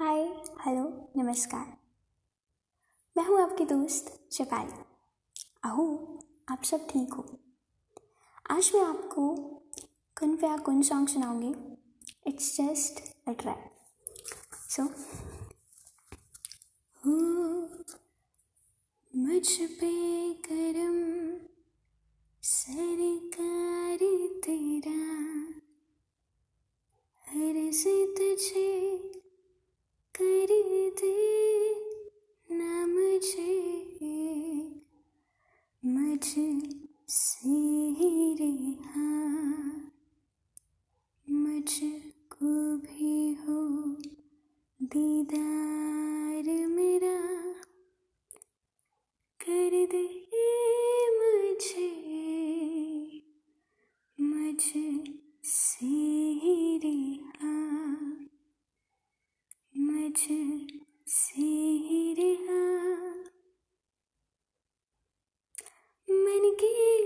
हाय, hello, नमस्कार। मैं हूँ आपकी दोस्त शेफाली आहू, आप सब ठीक हो? आज मैं आपको कुन पे कुन song सुनाऊँगी। It's just a try so मुझ पे करम मुझ से रिहा। मुझको भी हो दीदार मेरा। कर दे मुझे मुझ से रिहा। मुझ से रिहा मन के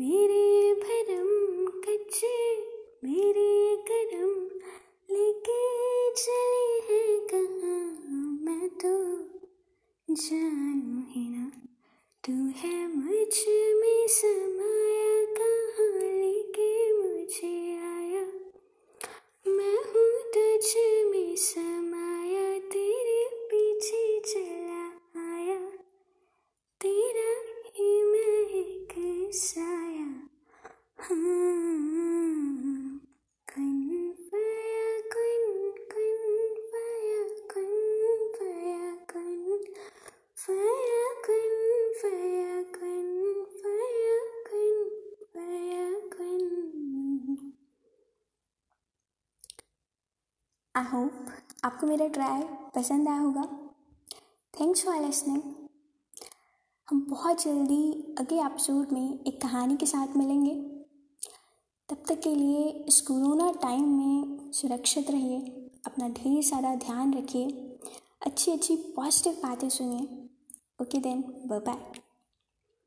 मेरे भरम कच्चे, मेरे कदम लेके चले हैं कहाँ? मैं तो जानू है ना तू है मुझमें समाया, कहाँ लेके मुझे आया? मैं हूँ तुझ में समाया, तेरे पीछे चला आया। तेरा ही मैं एक साया हाँ कन पया कन कन पया कन पया कन पया कन पया कन पया कन पया कन आई होप आपको मेरा ट्राई पसंद आया होगा। थैंक्स फॉर लिसनिंग हम बहुत जल्दी अगले एपिसोड में एक कहानी के साथ मिलेंगे। तब तक के लिए इस कोरोना टाइम में सुरक्षित रहिए, अपना ढेर सारा ध्यान रखिए अच्छी अच्छी पॉजिटिव बातें सुनिए। Okay then bye